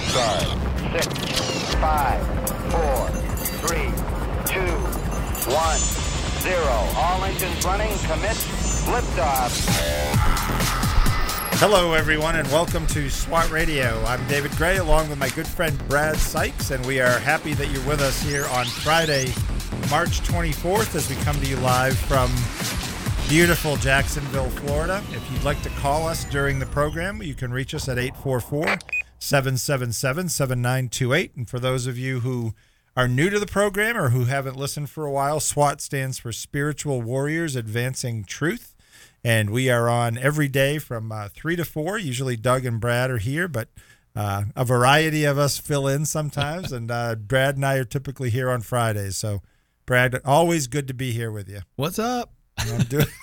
start. Six, five, four, three, two, one, zero. All engines running. Commit. Liftoff. Hello, everyone, and welcome to SWAT Radio. I'm David Grey, along with my good friend Brad Sykes, and we are happy that you're with us here on Friday, March 24th, as we come to you live from beautiful Jacksonville, Florida. If you'd like to call us during the program, you can reach us at 844 777 7928. And for those of you who are new to the program or who haven't listened for a while, SWAT stands for Spiritual Warriors Advancing Truth. And we are on every day from uh, 3 to 4. Usually Doug and Brad are here, but uh, a variety of us fill in sometimes. and uh, Brad and I are typically here on Fridays. So, Brad, always good to be here with you. What's up? Doing-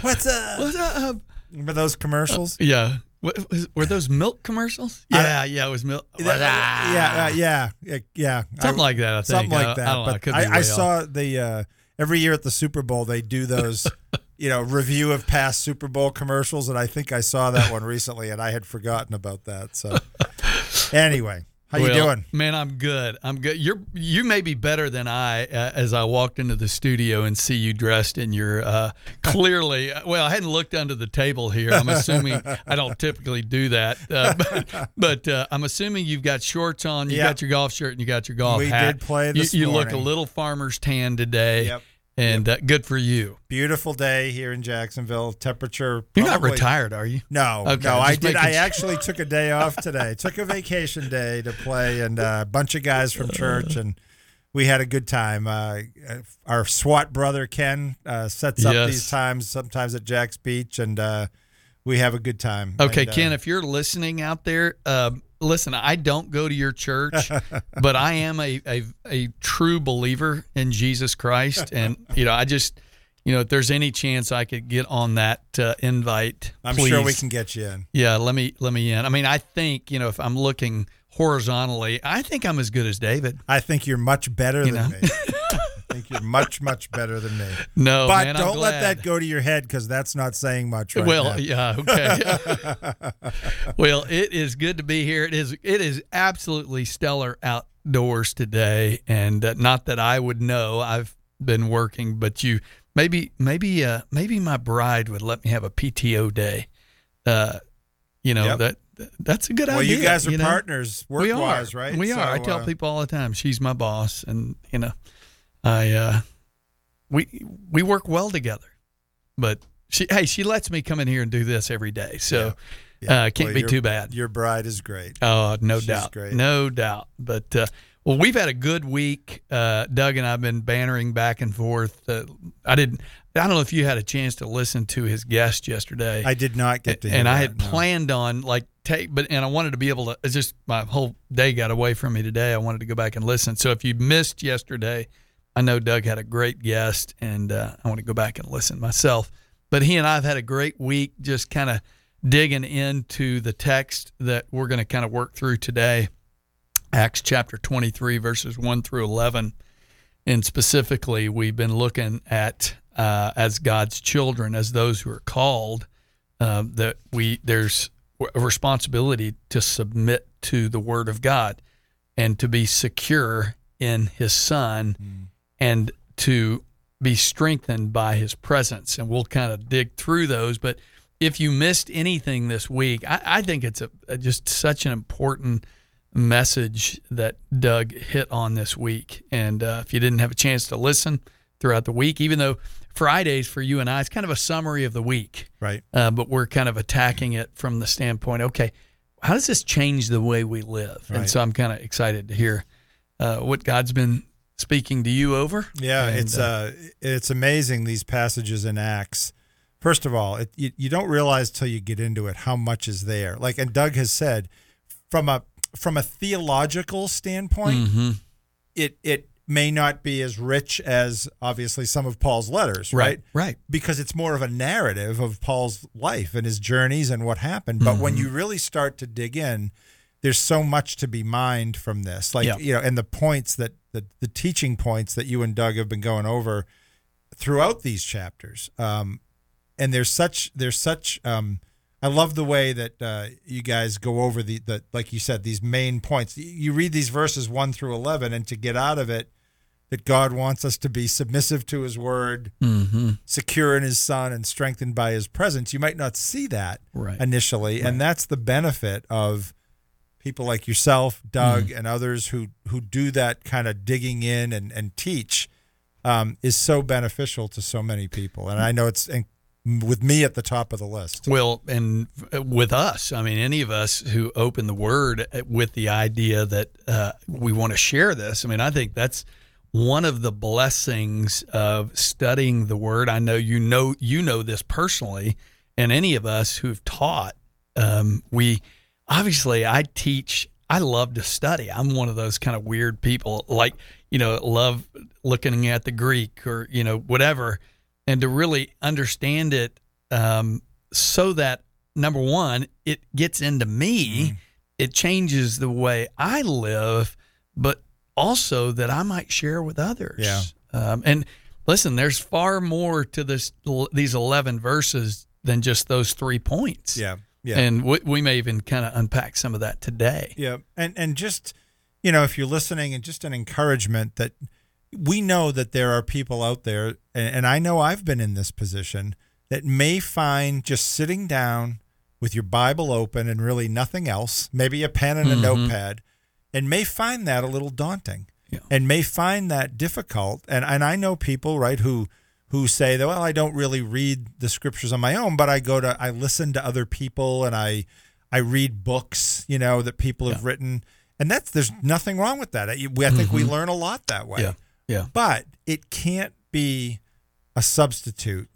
What's up? What's up? Remember those commercials? Yeah. What, was, were those milk commercials? Yeah, yeah, it was milk. Yeah, yeah, uh, yeah, yeah, yeah. Something I- like that, I think. Something like that. I don't I but I, I saw the uh, every year at the Super Bowl they do those, you know, review of past Super Bowl commercials, and I think I saw that one recently, and I had forgotten about that. So, anyway, how you doing? Man, I'm good. I'm good. You're you may be better than I uh, as I walked into the studio and see you dressed in your uh, clearly. Well, I hadn't looked under the table here. I'm assuming I don't typically do that, uh, but, but uh, I'm assuming you've got shorts on. You Yep. got your golf shirt and you got your golf We hat. did play You- this you, look a little farmer's tan today. Yep. And uh, good for you. Beautiful day here in Jacksonville. Temperature. You're not retired, are you? No, Okay, no, I did. making I actually took a day off today. took a vacation day to play, and uh, a bunch of guys from church, and we had a good time. Uh, our SWAT brother Ken uh, sets up Yes. these times sometimes at Jax Beach, and uh, we have a good time. Okay, And, uh, Ken, if you're listening out there, uh, listen, I don't go to your church, but I am a, a, a true believer in Jesus Christ. And, you know, I just, you know, if there's any chance I could get on that uh, invite, I'm please. sure we can get you in. Yeah, let me let me in. I mean, I think, you know, if I'm looking horizontally, I think I'm as good as David. I think you're much better You than know? me. I think you're much, much better than me. No, but man, don't let that go to your head because that's not saying much right well, now. yeah, okay. well, it is good to be here. It is it is absolutely stellar outdoors today, and uh, not that I would know. I've been working, but you maybe maybe uh, maybe my bride would let me have a PTO day. Uh, you know Yep. that that's a good Well, idea. you guys are know? partners work we are wise, right? We are. I tell uh, people all the time, she's my boss, and you know, I uh, we we work well together. But she, hey, she lets me come in here and do this every day, so Yeah. uh, can't Well, be your- too bad. Your bride is great. Oh, no She's doubt, great. no doubt. But uh, well, we've had a good week. Uh, Doug and I've been bantering back and forth. Uh, I didn't. I don't know if you had a chance to listen to his guest yesterday. I did not get to and I had no. planned on like take, but and I wanted to be able to. It's just my whole day got away from me today. I wanted to go back and listen. So if you missed yesterday, I know Doug had a great guest, and uh, I want to go back and listen myself. But he and I have had a great week, just kind of digging into the text that we're going to kind of work through today. Acts chapter 23, verses 1 through 11. And specifically, we've been looking at uh, as God's children, as those who are called, uh, that we there's a responsibility to submit to the Word of God and to be secure in His Son and to be strengthened by His presence. And we'll kind of dig through those. But if you missed anything this week, I, I think it's a, a just such an important message that Doug hit on this week. And uh, if you didn't have a chance to listen throughout the week, even though Fridays for you and I, is kind of a summary of the week, Right. uh, but we're kind of attacking it from the standpoint, okay, how does this change the way we live? And so I'm kind of excited to hear uh, what God's been speaking to you over. Yeah, And, it's uh, it's amazing these passages in Acts. First of all, it, you, you don't realize till you get into it how much is there. Like, and Doug has said, from a from a theological standpoint, Mhm. it it may not be as rich as obviously some of Paul's letters, right? right. Because it's more of a narrative of Paul's life and his journeys and what happened. But when you really start to dig in, there's so much to be mined from this. Like, Yeah. you know, and the points that the, the teaching points that you and Doug have been going over throughout these chapters. Um, and there's such there's such um, I love the way that uh, you guys go over the, the like you said these main points. You read these verses one through eleven, and to get out of it that God wants us to be submissive to His Word, Mm-hmm. secure in His Son, and strengthened by His presence. You might not see that Right. initially, and that's the benefit of people like yourself, Doug, and others who who do that kind of digging in and and teach um, is so beneficial to so many people. And I know it's in, with me at the top of the list. Well, and with us, I mean, any of us who open the Word with the idea that uh, we want to share this, I mean, I think that's one of the blessings of studying the Word. I know you know you know this personally, and any of us who've taught, um, we obviously I teach. I love to study. I'm one of those kind of weird people, like you know, love looking at the Greek or you know whatever, and to really understand it um, so that number one, it gets into me, it changes the way I live, but also that I might share with others. Yeah. Um, and listen, there's far more to this these eleven verses than just those three points. Yeah, yeah. And we, we may even kind of unpack some of that today. Yeah, and and just you know, if you're listening, and just an encouragement that we know that there are people out there, and, and I know I've been in this position that may find just sitting down with your Bible open and really nothing else, maybe a pen and a Mhm. notepad, and may find that a little daunting, Yeah. and may find that difficult. And and I know people right who who say that well, I don't really read the scriptures on my own, but I go to I listen to other people and I I read books, you know, that people have written, and that's there's nothing wrong with that. I, think we learn a lot that way. Mm-hmm. Yeah. Yeah. But it can't be a substitute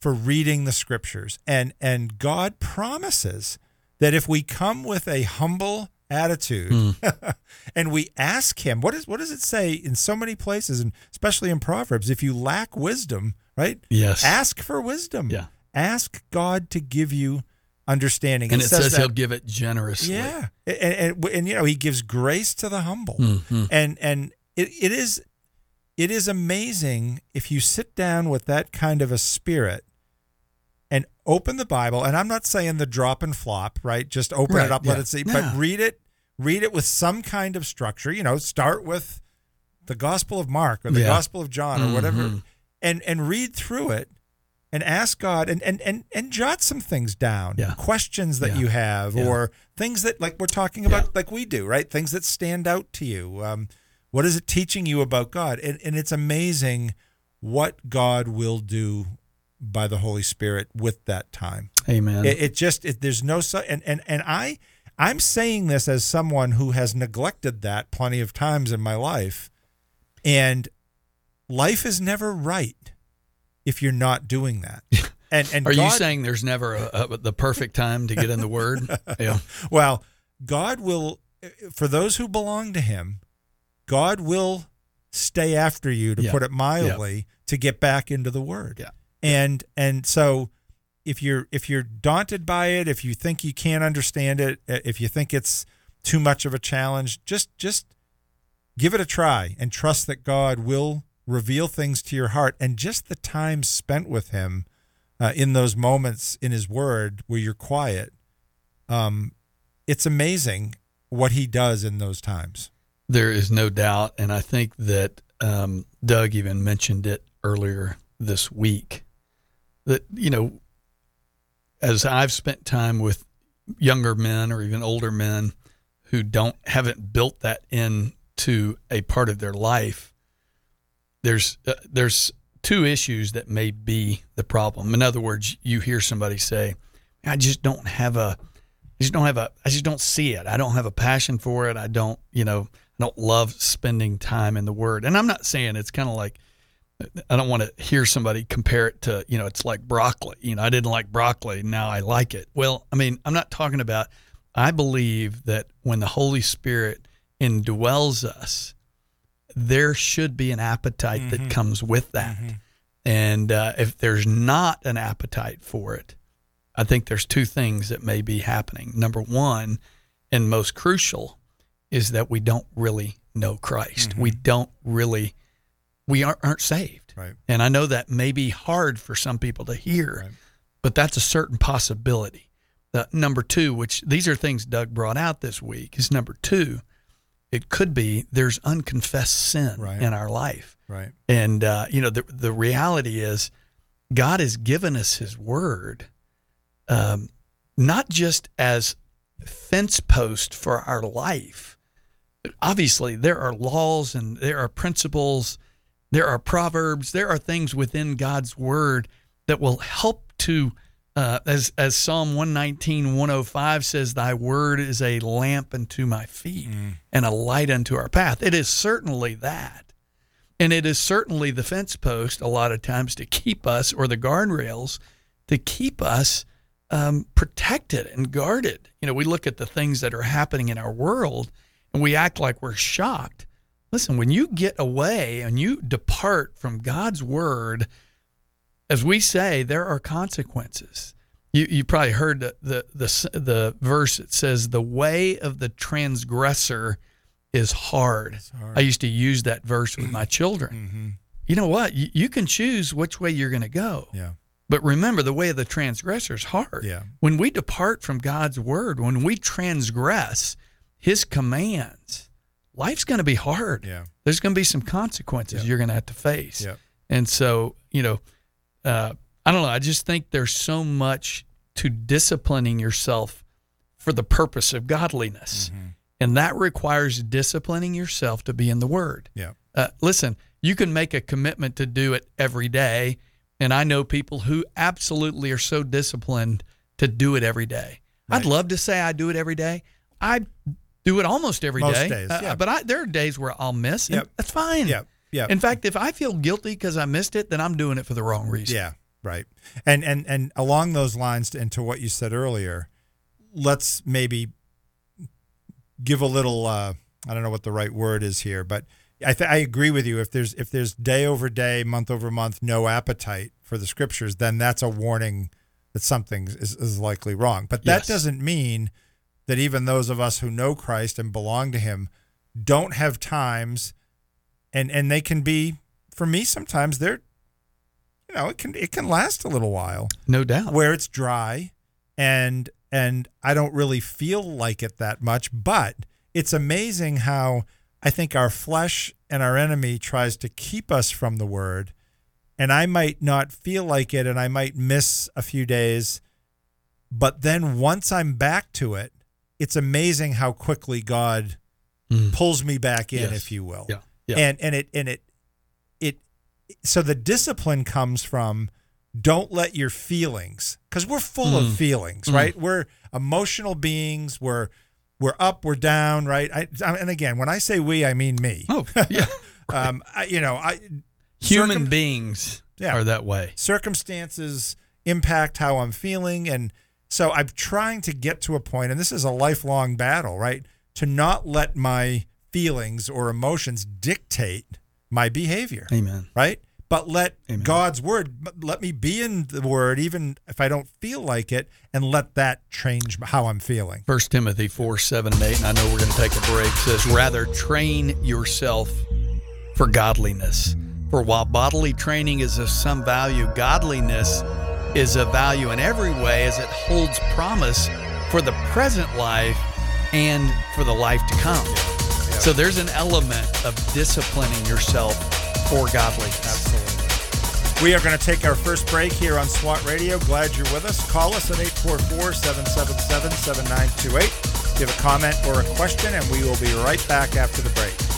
for reading the scriptures. And and God promises that if we come with a humble attitude Mm. and we ask him, what is what does it say in so many places and especially in Proverbs, if you lack wisdom, right? Yes. Ask for wisdom. Yeah. Ask God to give you understanding. and it says, that- he'll give it generously. yeah, and, and and you know he gives grace to the humble, Mhm. and and it, it is it is amazing if you sit down with that kind of a spirit and open the Bible. And I'm not saying the drop and flop, right? Just open Right, it up, let it see, No. but read it, read it with some kind of structure. You know, start with the Gospel of Mark or the Yeah. Gospel of John or whatever, Mhm. and and read through it and ask God and and and, and jot some things down, Yeah. questions that Yeah. you have, Yeah. or things that like we're talking about, Yeah. like we do, right? Things that stand out to you. Um, what is it teaching you about God? And and it's amazing what God will do by the Holy Spirit with that time. Amen. It, it just it, there's no and and and I I'm saying this as someone who has neglected that plenty of times in my life, and life is never right if you're not doing that. And and Are you saying there's never a, a, the perfect time to get in the Word? yeah. Well, God will, for those who belong to Him, God will stay after you, to Yeah. put it mildly, to get back into the Word. Yeah. And and so, if you're if you're daunted by it, if you think you can't understand it, uh, if you think it's too much of a challenge, just just give it a try and trust that God will reveal things to your heart. And just the time spent with Him uh, in those moments in His Word where you're quiet, um, it's amazing what He does in those times. There is no doubt, and I think that um, Doug even mentioned it earlier this week. That you know, as I've spent time with younger men or even older men who don't haven't built that into a part of their life, there's uh, there's two issues that may be the problem. In other words, you hear somebody say, "I just don't have a I just don't have a I just don't see it. I don't have a passion for it. I don't, you know, I don't love spending time in the word. And I'm not saying it's kind of like I don't want to hear somebody compare it to, you know, it's like broccoli. You know, I didn't like broccoli, now I like it. Well, I mean, I'm not talking about I believe that when the Holy Spirit indwells us, there should be an appetite that mm-hmm. comes with that. Mm-hmm. And uh, if there's not an appetite for it, I think there's two things that may be happening. Number one, and most crucial, is that we don't really know Christ. We mm-hmm. don't really, we aren't, aren't saved. Right. And I know that may be hard for some people to hear, Right. but that's a certain possibility. Uh, number two, which these are things Doug brought out this week, is number two. It could be there's unconfessed sin Right. in our life. Right. And uh, you know, the the reality is, God has given us His Word, um, not just as fence post for our life. Obviously, there are laws and there are principles, there are proverbs, there are things within God's Word that will help to, uh, as as Psalm 119, 105 says, "Thy Word is a lamp unto my feet and a light unto our path." It is certainly that. And it is certainly the fence post a lot of times to keep us, or the guardrails to keep us um, protected and guarded. You know, we look at the things that are happening in our world and we act like we're shocked. Listen, when you get away and you depart from God's word, as we say, there are consequences. You, you probably heard the, the the the verse that says, "The way of the transgressor is hard." hard. I used to use that verse with my children. Mm-hmm. You know what? You, you can choose which way you're going to go. Yeah. But remember, the way of the transgressor is hard. Yeah. When we depart from God's word, when we transgress his commands, life's going to be hard. Yeah. There's going to be some consequences Yeah. you're going to have to face. Yeah. And so, you know, uh, I don't know. I just think there's so much to disciplining yourself for the purpose of godliness. Mm-hmm. And that requires disciplining yourself to be in the word. Yeah. Uh, listen, you can make a commitment to do it every day. And I know people who absolutely are so disciplined to do it every day. I'd love to say I do it every day. I do it almost every day. Most days, Uh, yeah. but I, there are days where I'll miss. Yep. That's fine. Yeah. Yeah. In fact, if I feel guilty because I missed it, then I'm doing it for the wrong reason. Yeah, right. And and and along those lines, and to what you said earlier, let's maybe give a little. Uh, I don't know what the right word is here, but I th- I agree with you. If there's if there's day over day, month over month, no appetite for the scriptures, then that's a warning that something is, is likely wrong. But that Yes. doesn't mean that even those of us who know Christ and belong to Him don't have times, and and they can be. For me, sometimes they're you know, it can it can last a little while No doubt. where it's dry and and I don't really feel like it that much, but it's amazing how I think our flesh and our enemy tries to keep us from the word and I might not feel like it and I might miss a few days, but then once I'm back to it, it's amazing how quickly God Mm. pulls me back in, Yes. if you will Yeah. Yeah. and and it and it it so the discipline comes from don't let your feelings because we're full of Mm. feelings right we're emotional beings we're we're up we're down right I, I- and again when i say we i mean me oh, yeah. um I, you know i Human circum- beings Yeah. are that way. circumstances impact how i'm feeling and so i'm trying to get to a point and this is a lifelong battle right to not let my feelings or emotions dictate my behavior Amen. right? But let Amen. God's word, let me be in the word, even if I don't feel like it, and let that change how I'm feeling. First Timothy four seven and eight, and I know we're going to take a break. Says, rather train yourself for godliness. For while bodily training is of some value, godliness is of value in every way, as it holds promise for the present life and for the life to come. So there's an element of disciplining yourself for godliness. Absolutely. We are going to take our first break here on SWAT Radio. Glad you're with us. Call us at 844 777 7928. If you have a comment or a question, and we will be right back after the break.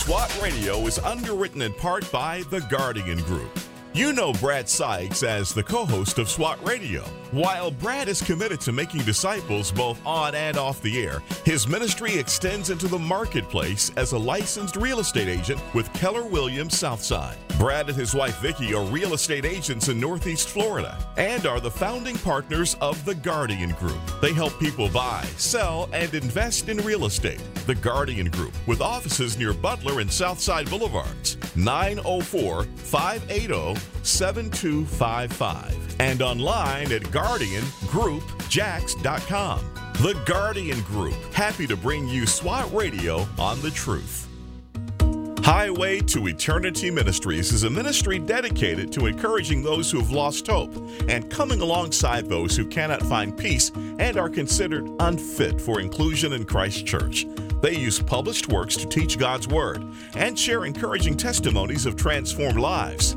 SWAT Radio is underwritten in part by The Guardian Group. You know Brad Sykes as the co host of SWAT Radio. While Brad is committed to making disciples both on and off the air, his ministry extends into the marketplace as a licensed real estate agent with Keller Williams Southside. Brad and his wife Vicki are real estate agents in Northeast Florida and are the founding partners of The Guardian Group. They help people buy, sell, and invest in real estate. The Guardian Group, with offices near Butler and Southside Boulevards, 904 580 7255 and online at guardiangroupjax.com. The Guardian Group, happy to bring you SWAT Radio on the truth. Highway to Eternity Ministries is a ministry dedicated to encouraging those who have lost hope and coming alongside those who cannot find peace and are considered unfit for inclusion in Christ Church. They use published works to teach God's Word and share encouraging testimonies of transformed lives.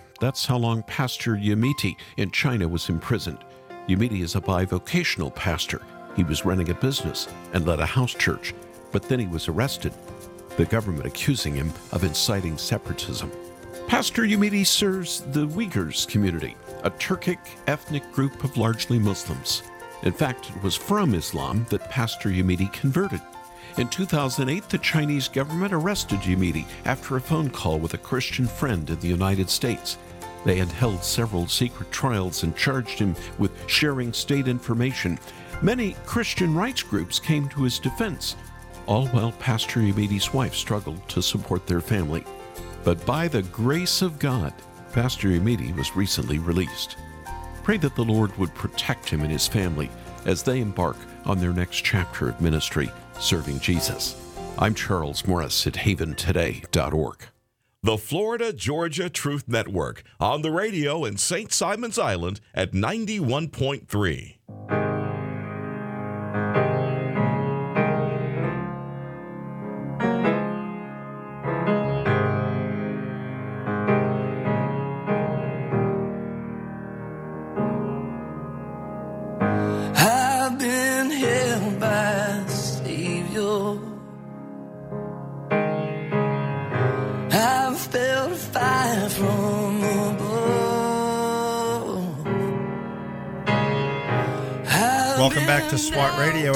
That's how long Pastor Yimiti in China was imprisoned. Yimiti is a bivocational pastor. He was running a business and led a house church, but then he was arrested, the government accusing him of inciting separatism. Pastor Yimiti serves the Uyghurs community, a Turkic ethnic group of largely Muslims. In fact, it was from Islam that Pastor Yimiti converted. In 2008, the Chinese government arrested Yimiti after a phone call with a Christian friend in the United States. They had held several secret trials and charged him with sharing state information. Many Christian rights groups came to his defense, all while Pastor Yimiti's wife struggled to support their family. But by the grace of God, Pastor Yimiti was recently released. Pray that the Lord would protect him and his family as they embark on their next chapter of ministry, serving Jesus. I'm Charles Morris at haventoday.org. The Florida Georgia Truth Network on the radio in St. Simon's Island at 91.3.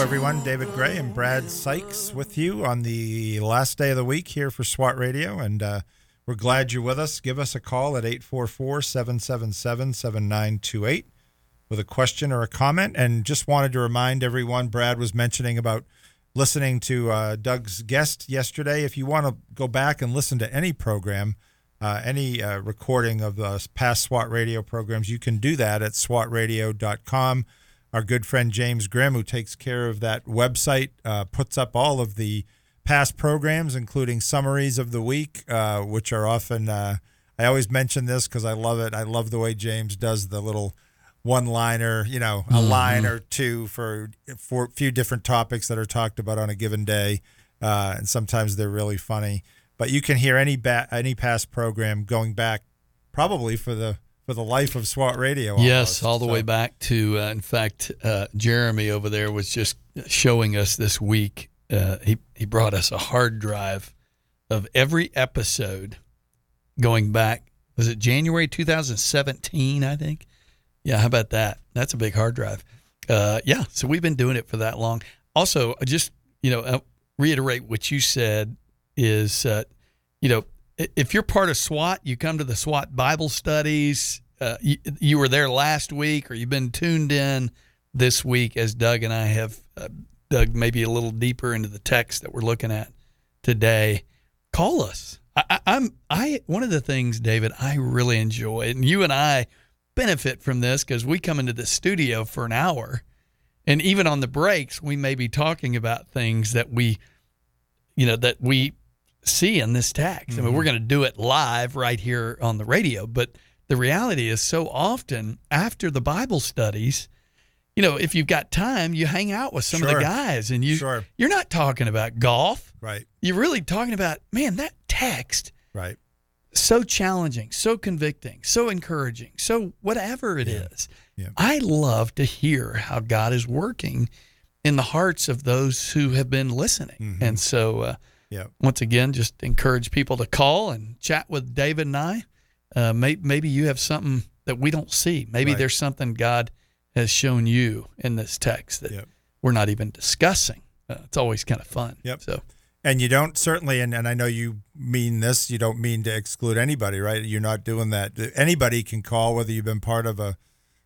everyone. David Grey and Brad Sykes with you on the last day of the week here for SWAT Radio. And uh, we're glad you're with us. Give us a call at 844 777 7928 with a question or a comment. And just wanted to remind everyone, Brad was mentioning about listening to uh, Doug's guest yesterday. If you want to go back and listen to any program, uh, any uh, recording of the past SWAT radio programs, you can do that at swatradio.com. Our good friend James Grimm, who takes care of that website, uh, puts up all of the past programs, including summaries of the week, uh, which are often. Uh, I always mention this because I love it. I love the way James does the little one-liner, you know, a line or two for for a few different topics that are talked about on a given day, uh, and sometimes they're really funny. But you can hear any ba- any past program going back, probably for the for the life of SWAT Radio. Yes, all the So- way back to, uh, in fact, uh, Jeremy over there was just showing us this week. Uh, he he brought us a hard drive of every episode going back. Was it January 2017? I think. Yeah, how about that? That's a big hard drive. Uh, yeah, so we've been doing it for that long. Also, just you know, uh, reiterate what you said is, uh, you know, if you're part of SWAT, you come to the SWAT Bible studies. Uh, you, you were there last week, or you've been tuned in this week as Doug and I have uh, dug maybe a little deeper into the text that we're looking at today. Call us. I, I'm I one of the things, David, I really enjoy, and you and I benefit from this because we come into the studio for an hour, and even on the breaks, we may be talking about things that we, you know, that we see in this text. I mean, we're going to do it live right here on the radio, but the reality is so often after the Bible studies, you know, if you've got time, you hang out with some of the guys and you Sure. you're not talking about golf. Right. You're really talking about, man, that text Right. so challenging, so convicting, so encouraging, so whatever it is. Yeah. I love to hear how God is working in the hearts of those who have been listening. Mm-hmm. And so, uh, Yeah. once again, just encourage people to call and chat with David and I. Uh, may, maybe you have something that we don't see. Maybe Right. there's something God has shown you in this text that Yep. we're not even discussing. Uh, it's always kind of fun. Yep. So, And you don't certainly, and, and I know you mean this, you don't mean to exclude anybody, right? You're not doing that. Anybody can call, whether you've been part of a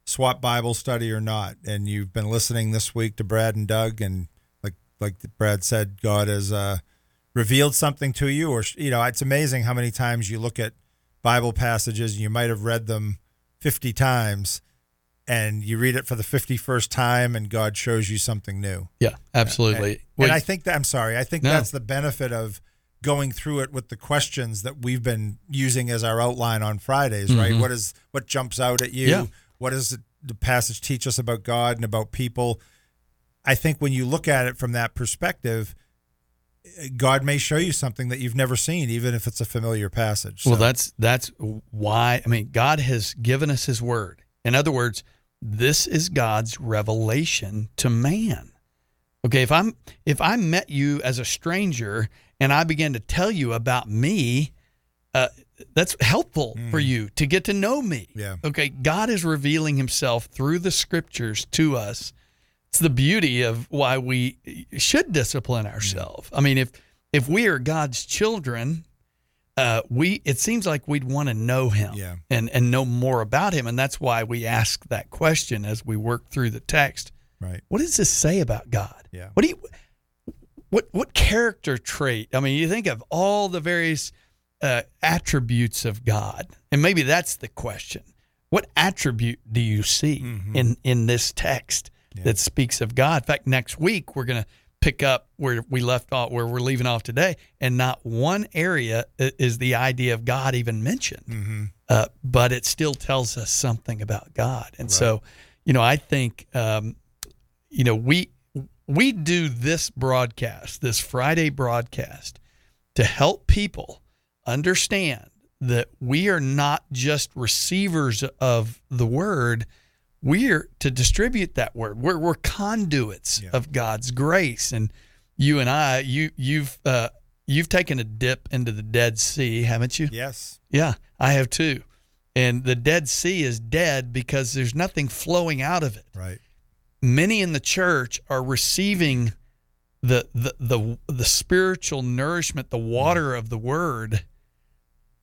SWAT Bible study or not. And you've been listening this week to Brad and Doug, and like like Brad said, God has uh, revealed something to you, or you know, it's amazing how many times you look at Bible passages and you might have read them 50 times, and you read it for the 51st time, and God shows you something new. yeah, absolutely. And, Well, and I think that I'm sorry. I think No. that's the benefit of going through it with the questions that we've been using as our outline on Fridays, right? What is what jumps out at you? Mm-hmm. Yeah. What does the passage teach us about God and about people? I think when you look at it from that perspective, God may show you something that you've never seen, even if it's a familiar passage. Well, So- that's that's why. I mean, God has given us His Word. In other words, this is God's revelation to man. Okay, if I'm if I met you as a stranger and I began to tell you about me, uh, that's helpful for you to get to know me. Yeah. Okay, God is revealing Himself through the Scriptures to us. It's the beauty of why we should discipline ourselves. I mean, if if we are God's children, uh, we it seems like we'd want to know him Yeah. and and know more about him. And that's why we ask that question as we work through the text. Right. what does this say about god? Yeah. what do you what what character trait? I mean you think of all the various uh, attributes of god. And maybe that's the question. What attribute do you see in in this text that speaks of god. In fact next week we're going to pick up where we left off where we're leaving off today and not one area is the idea of god even mentioned. Uh, but it still tells us something about god. And so you know i think um, you know we we do this broadcast this friday broadcast to help people understand that we are not just receivers of the word we're to distribute that word we're, we're conduits Yeah. of god's grace and you and i you you've uh, you've taken a dip into the dead sea haven't you Yes. yeah i have too and the dead sea is dead because there's nothing flowing out of it Right. many in the church are receiving the the the, the spiritual nourishment, the water of the word,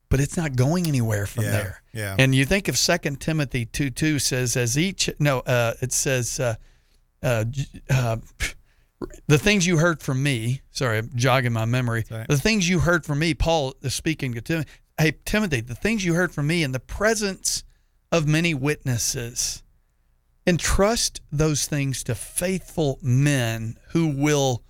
but it's not going anywhere from Yeah, there. yeah. And you think of Second Timothy two two says, as each no, uh, it says, uh, uh, uh, the things you heard from me. Sorry, I'm jogging my memory. right. The things you heard from me. Paul is speaking to Timothy. Hey, Timothy, the things you heard from me in the presence of many witnesses entrust those things to faithful men who will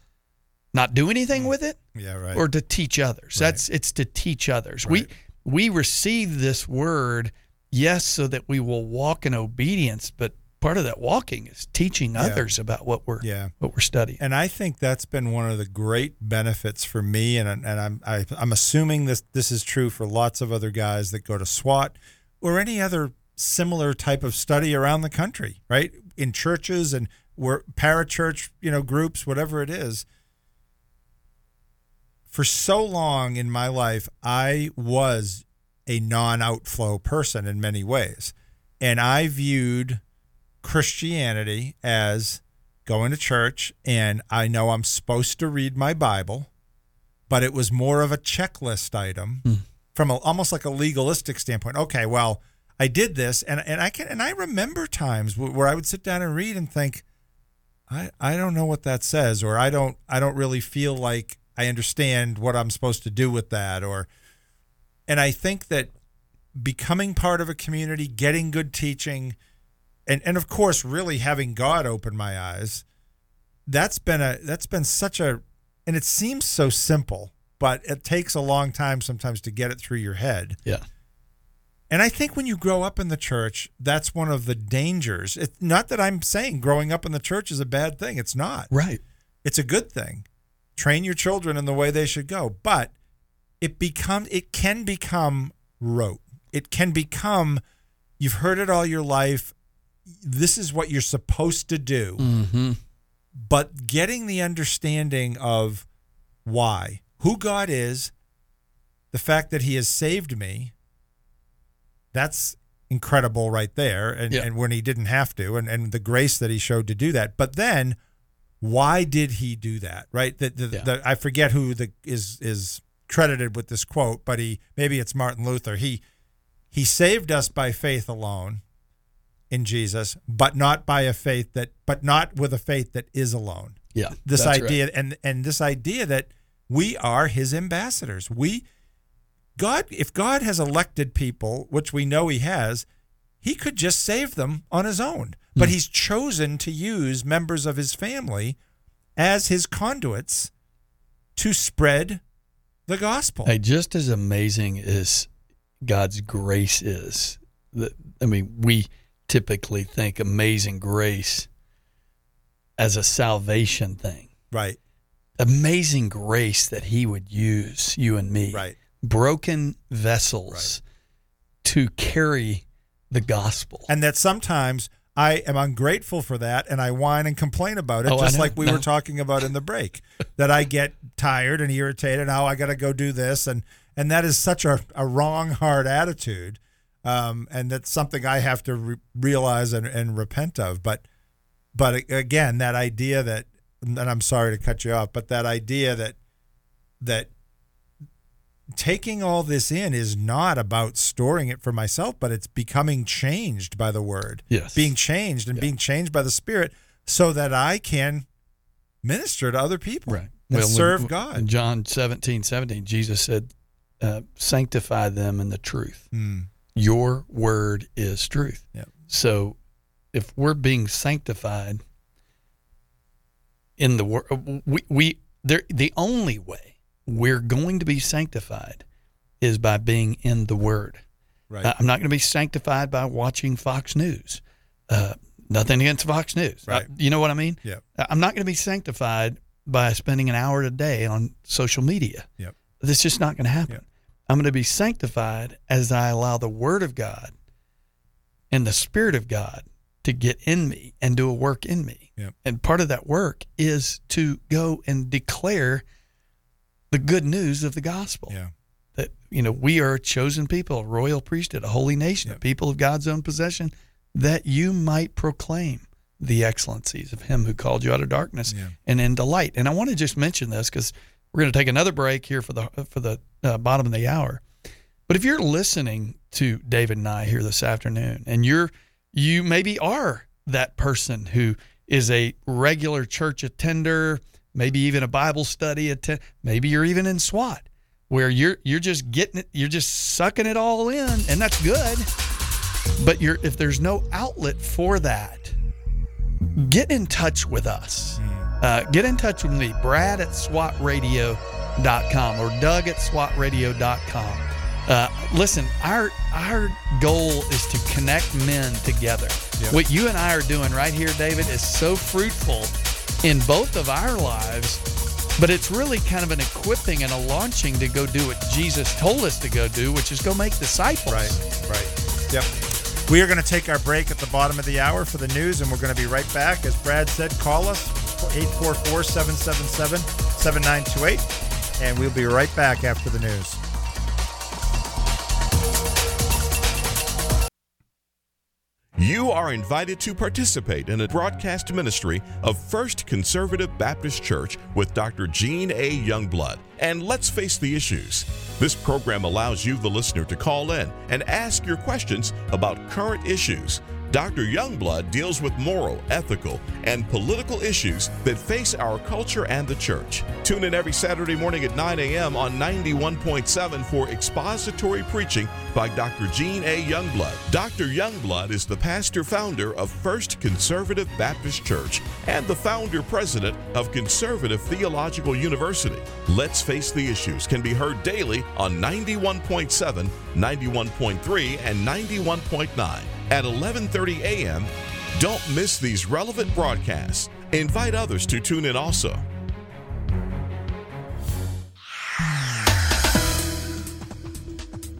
not do anything with it Yeah. Right. or to teach others that's it's to teach others we we receive this word yes so that we will walk in obedience but part of that walking is teaching others about what we're Yeah. what we're studying And I think that's been one of the great benefits for me, and and I'm I, I'm assuming this this is true for lots of other guys that go to SWAT or any other similar type of study around the country, right? In churches and where parachurch, you know, groups, whatever it is. For so long in my life, I was a non-outflow person in many ways, and I viewed Christianity as going to church and I know I'm supposed to read my Bible, but it was more of a checklist item hmm. from a, almost like a legalistic standpoint. Okay, well, I did this and and I can and I remember times where I would sit down and read and think I I don't know what that says or I don't I don't really feel like I understand what I'm supposed to do with that or and I think that becoming part of a community, getting good teaching, and and of course really having God open my eyes that's been a that's been such a and it seems so simple but it takes a long time sometimes to get it through your head yeah And I think when you grow up in the church, that's one of the dangers. It's not that I'm saying growing up in the church is a bad thing. It's not. Right. It's a good thing. Train your children in the way they should go. But it become it can become rote. It can become you've heard it all your life. This is what you're supposed to do. Mm-hmm. But getting the understanding of why, who God is, the fact that He has saved me, that's incredible right there. And, Yeah. and when He didn't have to, and, and the grace that He showed to do that. But then, why did He do that? Right? The, the, Yeah. the, I forget who the is is credited with this quote, but he maybe it's Martin Luther. He he saved us by faith alone in Jesus, but not by a faith that but not with a faith that is alone. Yeah. This idea right. and and this idea that we are his ambassadors. We God if God has elected people, which we know he has, he could just save them on his own. Hmm. But he's chosen to use members of his family as his conduits to spread the gospel. Hey, just as amazing as God's grace is, that I mean, we typically think amazing grace as a salvation thing. Right. Amazing grace that He would use you and me, Right. broken vessels, to carry the gospel. and that sometimes I am ungrateful for that and I whine and complain about it, Oh, just like we No. were talking about in the break. that I get tired and irritated. How I got to go do this, and and that is such a, a wrong, hard attitude, um, and that's something I have to re- realize and, and repent of. But but again, that idea that, and I'm sorry to cut you off, but that idea that that taking all this in is not about storing it for myself, but it's becoming changed by the word. Yes. Being changed and Yeah. being changed by the Spirit so that I can minister to other people right. and when- serve God. In John 17, 17, Jesus said, uh, sanctify them in the truth. Mm, Your word is truth. Yeah. So if we're being sanctified in the word, we, we there, the only way we're going to be sanctified is by being in the word. right. Uh, I'm not going to be sanctified by watching Fox News. Uh, nothing against Fox News. Right. Uh, you know what I mean? Yep. Uh, I'm not going to be sanctified by spending an hour a day on social media. Yep. That's just not going to happen. Yep. I'm going to be sanctified as I allow the Word of God and the Spirit of God to get in me and do a work in me. Yep. And part of that work is to go and declare the good news of the gospel yeah. that you know we are a chosen people, a royal priesthood, a holy nation, Yep. a people of God's own possession, that you might proclaim the excellencies of Him who called you out of darkness Yeah. and into light. And I want to just mention this because we're going to take another break here for the for the uh, bottom of the hour. But if you're listening to David and I here this afternoon, and you're you maybe are that person who is a regular church attender, maybe even a Bible study attend, maybe you're even in SWAT, where you're you're just getting it, you're just sucking it all in, and that's good. But you're if there's no outlet for that, get in touch with us. Uh, get in touch with me, Brad at SWATradio.com or Doug at SWATradio.com. Uh, listen, our our goal is to connect men together. Yep. What you and I are doing right here, David, is so fruitful in both of our lives, but it's really kind of an equipping and a launching to go do what Jesus told us to go do, which is go make disciples. Right, right. Yep. We are going to take our break at the bottom of the hour for the news, and we're going to be right back. As Brad said, call us 844 777 7928, and we'll be right back after the news. Are invited to participate in a broadcast ministry of First Conservative Baptist Church with Dr. Gene A. Youngblood. And let's face the issues. This program allows you, the listener, to call in and ask your questions about current issues. Dr. Youngblood deals with moral, ethical, and political issues that face our culture and the church. Tune in every Saturday morning at 9 a.m. on 91.7 for expository preaching by Dr. Gene A. Youngblood. Dr. Youngblood is the pastor founder of First Conservative Baptist Church and the founder president of Conservative Theological University. Let's Face the Issues can be heard daily on 91.7, 91.3, and 91.9 at 11:30 a.m. Don't miss these relevant broadcasts. Invite others to tune in also.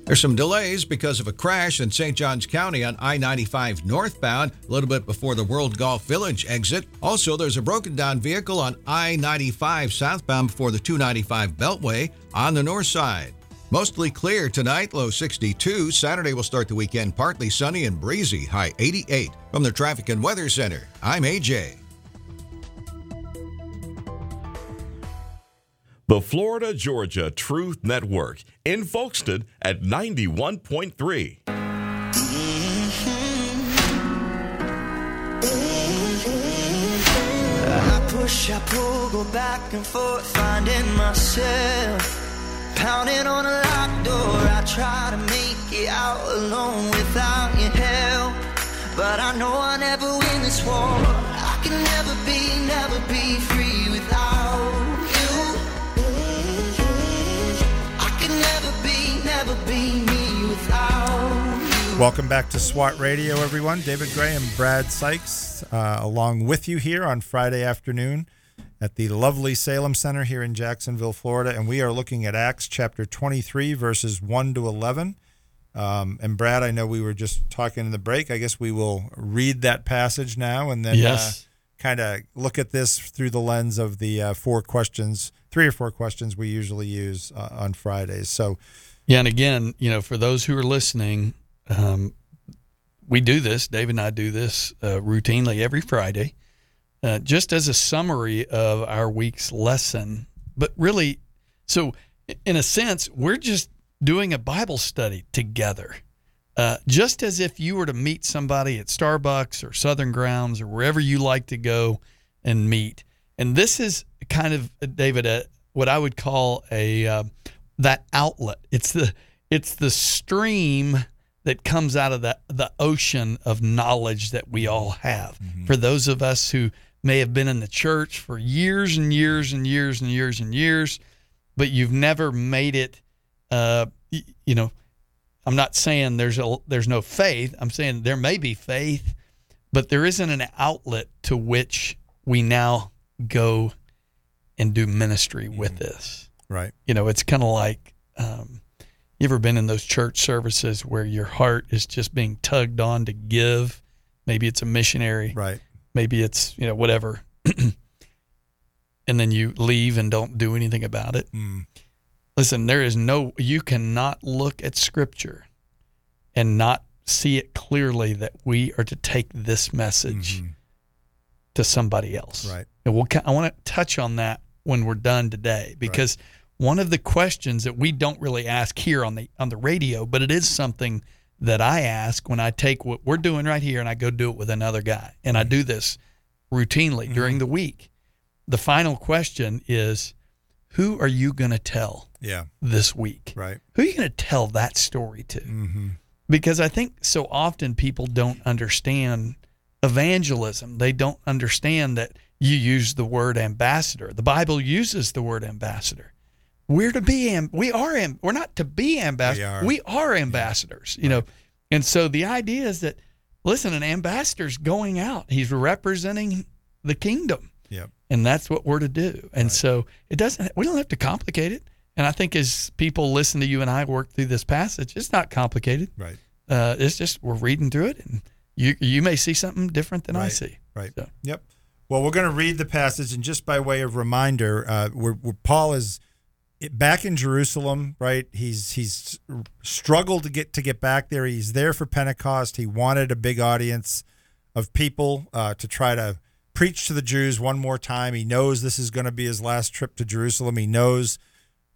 There's some delays because of a crash in St. Johns County on I 95 northbound, a little bit before the World Golf Village exit. Also, there's a broken down vehicle on I 95 southbound before the 295 Beltway on the north side. Mostly clear tonight, low 62. Saturday will start the weekend partly sunny and breezy, high 88. From the Traffic and Weather Center, I'm AJ. The Florida Georgia Truth Network in Folkston at 91.3. I push, I pull, go back and forth, finding myself. Pounding on a locked door, I try to make it out alone without your help. But I know I never win this war. I can never be, never be free without you. I can never be, never be me without you. Welcome back to SWAT Radio, everyone. David Grey and Brad Sykes, uh, along with you here on Friday afternoon at the lovely Salem Center here in Jacksonville, Florida. And we are looking at Acts chapter 23, verses 1 to 11. Um, and Brad, I know we were just talking in the break. I guess we will read that passage now and then Yes. uh, kind of look at this through the lens of the uh, four questions, three or four questions we usually use uh, on Fridays. So, Yeah, and again, you know, for those who are listening, um, we do this. David and I do this uh, routinely every Friday, uh, just as a summary of our week's lesson. But really, so in a sense, we're just doing a Bible study together. Uh, just as if you were to meet somebody at Starbucks or Southern Grounds or wherever you like to go and meet. And this is kind of David, a, what I would call a uh, that outlet. It's the it's the stream that comes out of the the ocean of knowledge that we all have. For those of us who may have been in the church for years and years and years and years and years, but you've never made it. Uh, you know, I'm not saying there's a there's no faith. I'm saying there may be faith, but there isn't an outlet to which we now go and do ministry with this. right. You know, it's kind of like um, you ever been in those church services where your heart is just being tugged on to give? Maybe it's a missionary, Right. maybe it's you know whatever, and then you leave and don't do anything about it. Mm. Listen, there is no you cannot look at Scripture and not see it clearly that we are to take this message Mhm. to somebody else. Right. And we'll, I want to touch on that when we're done today because one of the questions that we don't really ask here on the on the radio, but it is something that I ask when I take what we're doing right here and I go do it with another guy. And I do this routinely during the week. The final question is who are you going to tell Yeah. this week? Right. Who are you going to tell that story to? Mm-hmm. because I think so often people don't understand evangelism. They don't understand that you use the word ambassador. The Bible uses the word ambassador. We're to be am- we are am- we're not to be ambassadors. We We are. ambassadors, you know. And so the idea is that listen, an ambassador's going out. He's representing the kingdom. Yep. And that's what we're to do. And so it doesn't we don't have to complicate it. And I think as people listen to you and I work through this passage, it's not complicated. Right. Uh, it's just we're reading through it, and you you may see something different than I see. Right. So. Yep. Well, we're going to read the passage, and just by way of reminder, uh, where Paul is back in Jerusalem, right? He's he's struggled to get to get back there. He's there for Pentecost. He wanted a big audience of people uh, to try to preach to the Jews one more time. He knows this is going to be his last trip to Jerusalem. He knows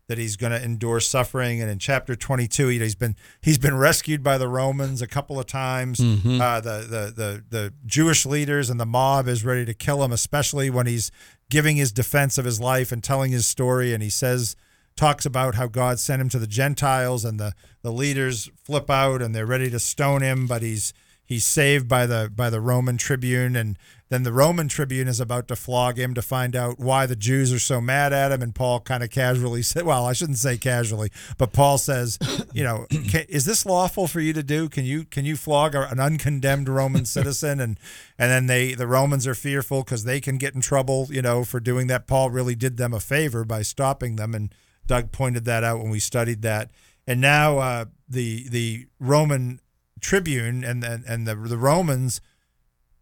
that he's going to endure suffering. And in chapter 22, he- he's been he's been rescued by the Romans a couple of times. Uh, the, the the the Jewish leaders and the mob is ready to kill him, especially when he's giving his defense of his life and telling his story. And he says talks about how God sent him to the Gentiles, and the the leaders flip out and they're ready to stone him, but he's he's saved by the by the Roman tribune. And then the Roman tribune is about to flog him to find out why the Jews are so mad at him. And Paul kind of casually said well I shouldn't say casually but Paul says you know is this lawful for you to do? Can you can you flog an uncondemned Roman citizen? And and then they the Romans are fearful cuz they can get in trouble you know for doing that. Paul really did them a favor by stopping them. And Doug pointed that out when we studied that. And now uh, the the Roman tribune and and, and the the Romans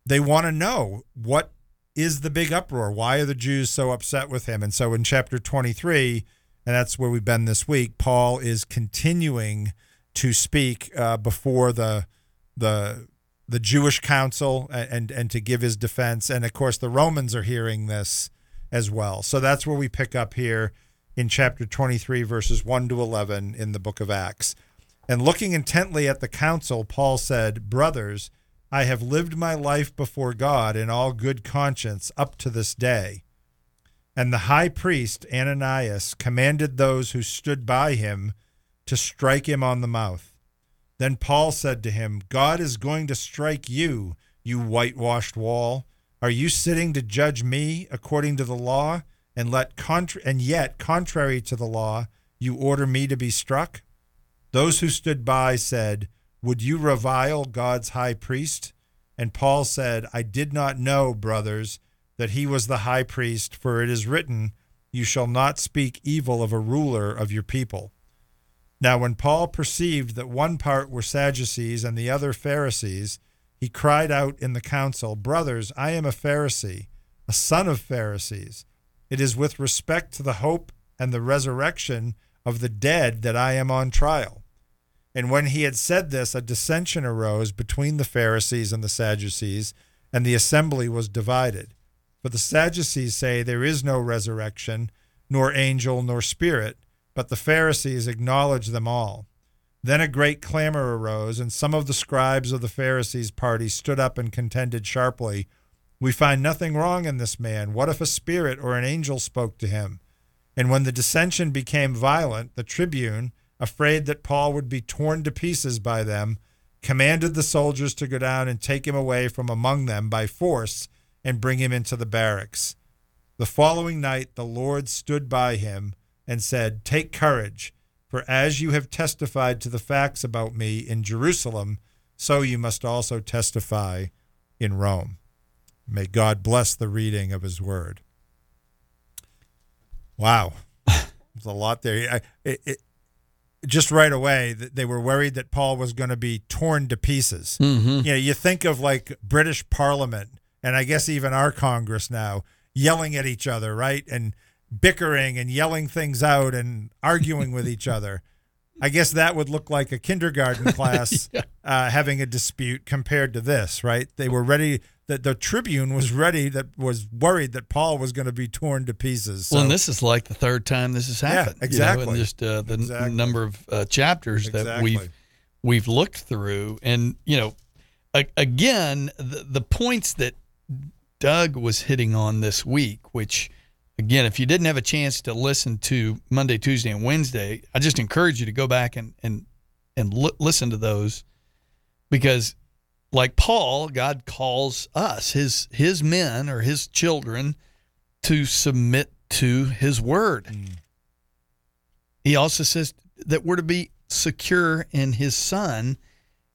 they want to know what is the big uproar? Why are the Jews so upset with him? And so in chapter 23 and that's where we've been this week Paul is continuing to speak uh, before the the the Jewish council and, and and to give his defense. And of course the Romans are hearing this as well. So that's where we pick up here in chapter 23 verses 1 to 11 in the book of Acts and looking intently at the council, Paul said, Brothers, I have lived my life before God in all good conscience up to this day. And the high priest, Ananias, commanded those who stood by him to strike him on the mouth. Then Paul said to him, God is going to strike you, you whitewashed wall. Are you sitting to judge me according to the law, and let contra- and yet contrary to the law, you order me to be struck? Those who stood by said, Would you revile God's high priest? And Paul said, I did not know, brothers, that he was the high priest, for it is written, You shall not speak evil of a ruler of your people. Now, when Paul perceived that one part were Sadducees and the other Pharisees, he cried out in the council, Brothers, I am a Pharisee, a son of Pharisees. It is with respect to the hope and the resurrection of the dead that I am on trial. And when he had said this, a dissension arose between the Pharisees and the Sadducees, and the assembly was divided. For the Sadducees say there is no resurrection, nor angel, nor spirit, but the Pharisees acknowledge them all. Then a great clamor arose, and some of the scribes of the Pharisees' party stood up and contended sharply. We find nothing wrong in this man. What if a spirit or an angel spoke to him? And when the dissension became violent, the tribune, afraid that Paul would be torn to pieces by them, commanded the soldiers to go down and take him away from among them by force and bring him into the barracks. The following night the Lord stood by him and said, Take courage, for as you have testified to the facts about me in Jerusalem, so you must also testify in Rome. May God bless the reading of his word. Wow. There's a lot there. I, it, it, just right away, they were worried that Paul was going to be torn to pieces. Mm-hmm. You know, you think of like British Parliament, and I guess even our Congress now, yelling at each other, right? And bickering and yelling things out and arguing with each other. I guess that would look like a kindergarten class uh, having a dispute compared to this, right? They were ready. That the Tribune was ready. That was worried that Paul was going to be torn to pieces. well, and this is like the third time this has Yeah, happened. you know, exactly. just uh, the n- number of uh, chapters that we've we've looked through, and you know, a- again, the, the points that Doug was hitting on this week, which again, if you didn't have a chance to listen to Monday, Tuesday, and Wednesday, I just encourage you to go back and and and li- listen to those because like Paul, God calls us, his his men or his children, to submit to his word. Mm. He also says that we're to be secure in his son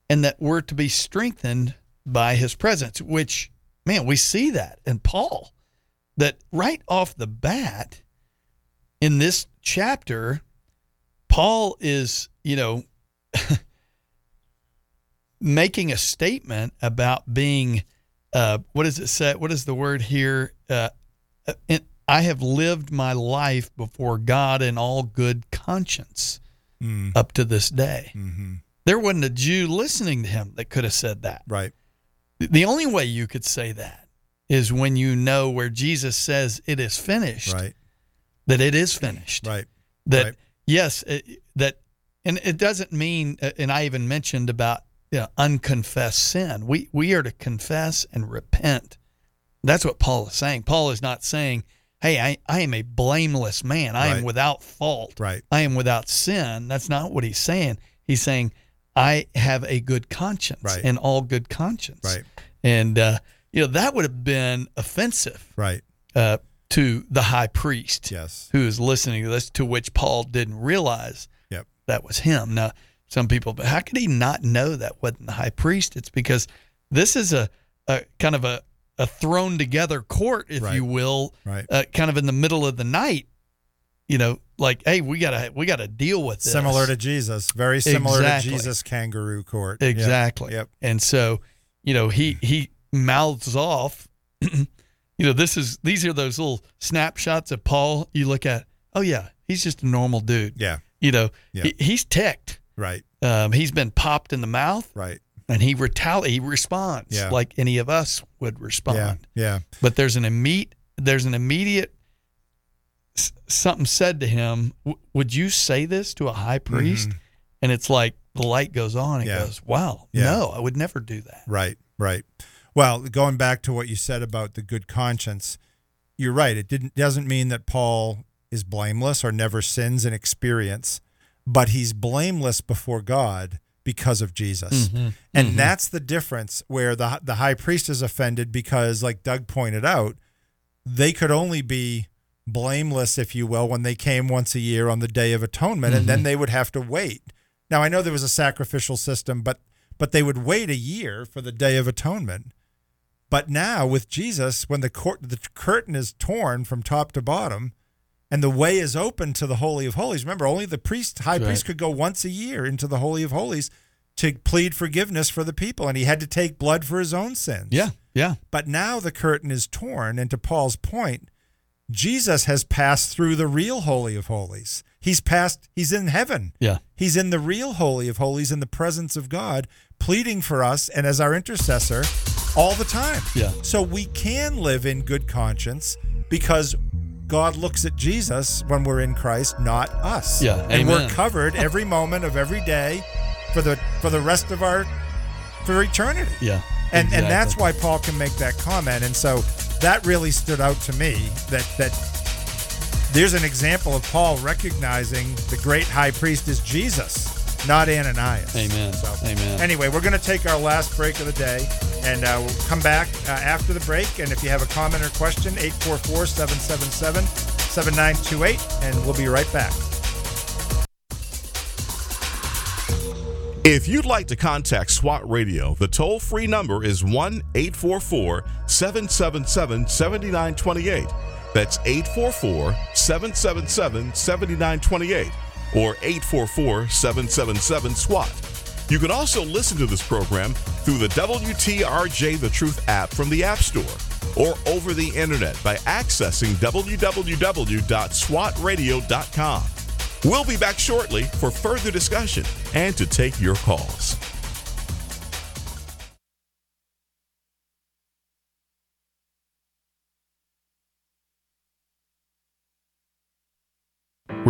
and that we're to be strengthened by his presence, which man, we see that in Paul. That right off the bat in this chapter, Paul is, you know, making a statement about being uh, what does it say? What is the word here? Uh, in, I have lived my life before God in all good conscience Mm, up to this day. mhm. There wasn't a Jew listening to him that could have said that. Right. The only way you could say that is when you know where Jesus says it is finished, Right. that it is finished. Right. That Right. yes, it, that and it doesn't mean. uh, And I even mentioned about you know, unconfessed sin. We we are to confess and repent. That's what Paul is saying. Paul is not saying, "Hey, I, I am a blameless man. I am without fault. Right. I am without sin." That's not what he's saying. He's saying, "I have a good conscience, Right. and all good conscience." Right. And uh, you know that would have been offensive Right. uh, to the high priest Yes. who is listening to this, to which Paul didn't realize Yep. that was him. Now, some people, but how could he not know that wasn't the high priest? It's because this is a, a kind of a, a thrown together court, if Right. you will, Right. uh, kind of in the middle of the night. You know, like, hey, we gotta we gotta deal with this. Similar to Jesus. Very similar Exactly. to Jesus kangaroo court. Exactly. Yep. And so, you know, he he mouths off. you know, this is these are those little snapshots of Paul. You look at, oh yeah, he's just a normal dude. Yeah. You know, Yeah. he, he's ticked. Right. Um, he's been popped in the mouth, Right. and he retali- He responds Yeah. like any of us would respond. Yeah. Yeah. But there's an immediate there's an immediate s- something said to him. W- would you say this to a high priest? And it's like the light goes on. and Mm-hmm. Yeah. goes, wow, Yeah. no, I would never do that. Right, right. Well, going back to what you said about the good conscience, you're right. It didn't doesn't mean that Paul is blameless or never sins in experience, but he's blameless before God because of Jesus. Mm-hmm. And mm-hmm. that's the difference where the the high priest is offended because like Doug pointed out, they could only be blameless if you will when they came once a year on the day of atonement and then mm-hmm. they would have to wait. Now I know there was a sacrificial system but but they would wait a year for the day of atonement. But now with Jesus, when the court, the curtain is torn from top to bottom, and the way is open to the Holy of Holies. Remember, only the priest, high That's priest, could go once a year into the Holy of Holies to plead forgiveness for the people, and he had to take blood for his own sins. Yeah, yeah, But now the curtain is torn, and to Paul's point, Jesus has passed through the real Holy of Holies. He's passed, he's in heaven. yeah. He's in the real Holy of Holies in the presence of God, pleading for us and as our intercessor all the time. Yeah. So we can live in good conscience because God looks at Jesus when we're in Christ, not us. Yeah, And we're covered every moment of every day for the for the rest of our for eternity. Yeah. And and that's why Paul can make that comment. And so that really stood out to me that that there's an example of Paul recognizing the great high priest is Jesus, not Ananias. Amen. So, Amen. Anyway, we're going to take our last break of the day, and uh, we'll come back uh, after the break. And if you have a comment or question, 844 777 7928, and we'll be right back. If you'd like to contact SWAT Radio, the toll free number is 1 844 777 7928. That's 844 777 7928 or 844 777 SWAT. You can also listen to this program through the WTRJ The Truth app from the App Store or over the internet by accessing www.swatradio.com. We'll be back shortly for further discussion and to take your calls.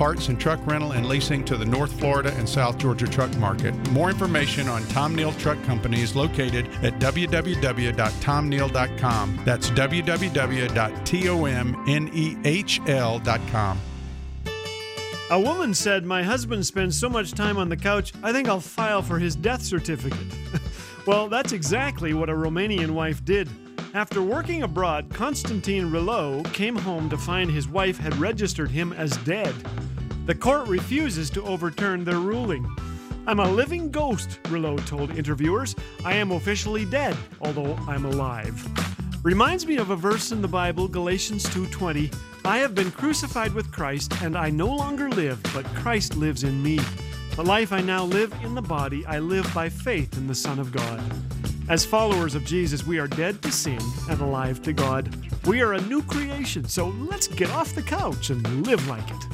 parts and truck rental and leasing to the North Florida and South Georgia truck market. More information on Tom Nehl Truck Company is located at www.tomnehl.com. That's www.tomnehl.com. A woman said, My husband spends so much time on the couch, I think I'll file for his death certificate. well, that's exactly what a Romanian wife did. After working abroad, Constantine Reliu came home to find his wife had registered him as dead. The court refuses to overturn their ruling. I'm a living ghost, Reliu told interviewers. I am officially dead, although I'm alive. Reminds me of a verse in the Bible, Galatians 2:20. I have been crucified with Christ, and I no longer live, but Christ lives in me. The life I now live in the body, I live by faith in the Son of God. As followers of Jesus, we are dead to sin and alive to God. We are a new creation, so let's get off the couch and live like it.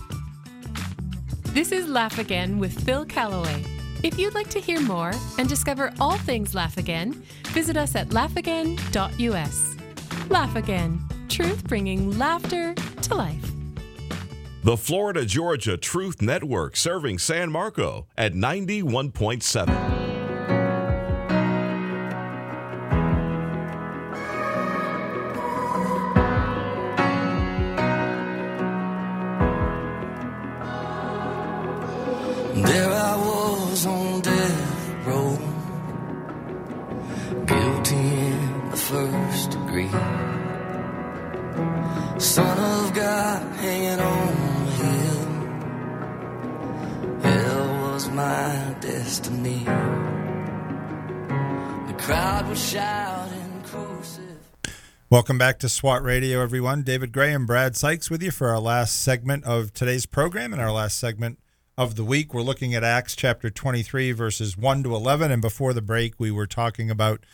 This is Laugh Again with Phil Callaway. If you'd like to hear more and discover all things Laugh Again, visit us at laughagain.us. Laugh Again, truth bringing laughter to life. The Florida Georgia Truth Network serving San Marco at 91.7. Welcome back to SWAT Radio, everyone. David Grey and Brad Sykes with you for our last segment of today's program and our last segment of the week. We're looking at Acts chapter 23, verses 1 to 11. And before the break, we were talking about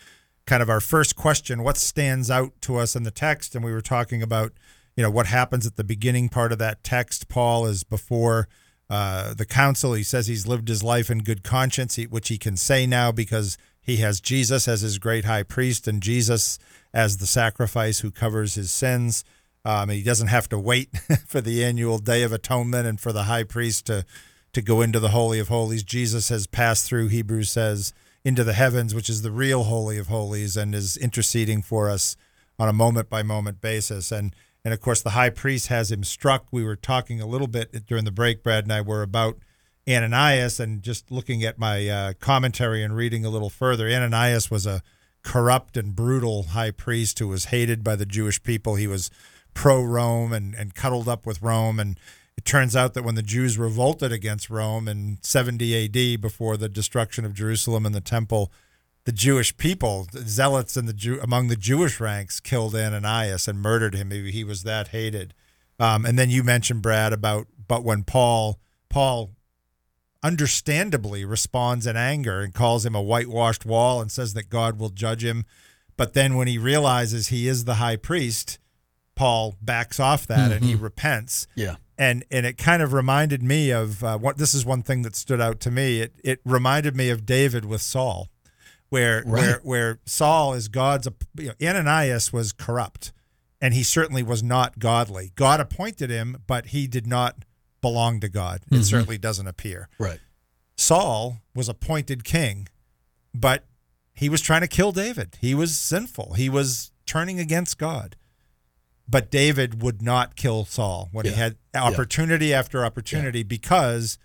kind of our first question what stands out to us in the text? And we were talking about, you know, what happens at the beginning part of that text. Paul is before uh, the council. He says he's lived his life in good conscience, which he can say now because he has Jesus as his great high priest and Jesus as the sacrifice who covers his sins. Um, he doesn't have to wait for the annual Day of Atonement and for the high priest to to go into the Holy of Holies. Jesus has passed through, Hebrews says, into the heavens, which is the real Holy of Holies, and is interceding for us on a moment by moment basis. And and of course, the high priest has him struck. We were talking a little bit during the break, Brad and I were about Ananias, and just looking at my uh, commentary and reading a little further. Ananias was a corrupt and brutal high priest who was hated by the Jewish people. He was pro Rome and, and cuddled up with Rome. And it turns out that when the Jews revolted against Rome in 70 AD, before the destruction of Jerusalem and the temple, the Jewish people, the zealots in the Jew, among the Jewish ranks, killed Ananias and murdered him. He, he was that hated. Um, and then you mentioned Brad about, but when Paul Paul understandably responds in anger and calls him a whitewashed wall and says that God will judge him. But then when he realizes he is the high priest, Paul backs off that and he repents. Yeah. And and it kind of reminded me of uh, what this is one thing that stood out to me. It it reminded me of David with Saul, where where where Saul is God's. You know, Ananias was corrupt, and he certainly was not godly. God appointed him, but he did not belong to God. It mm-hmm. certainly doesn't appear. Right. Saul was appointed king, but he was trying to kill David. He was sinful. He was turning against God. But David would not kill Saul when he had opportunity after opportunity because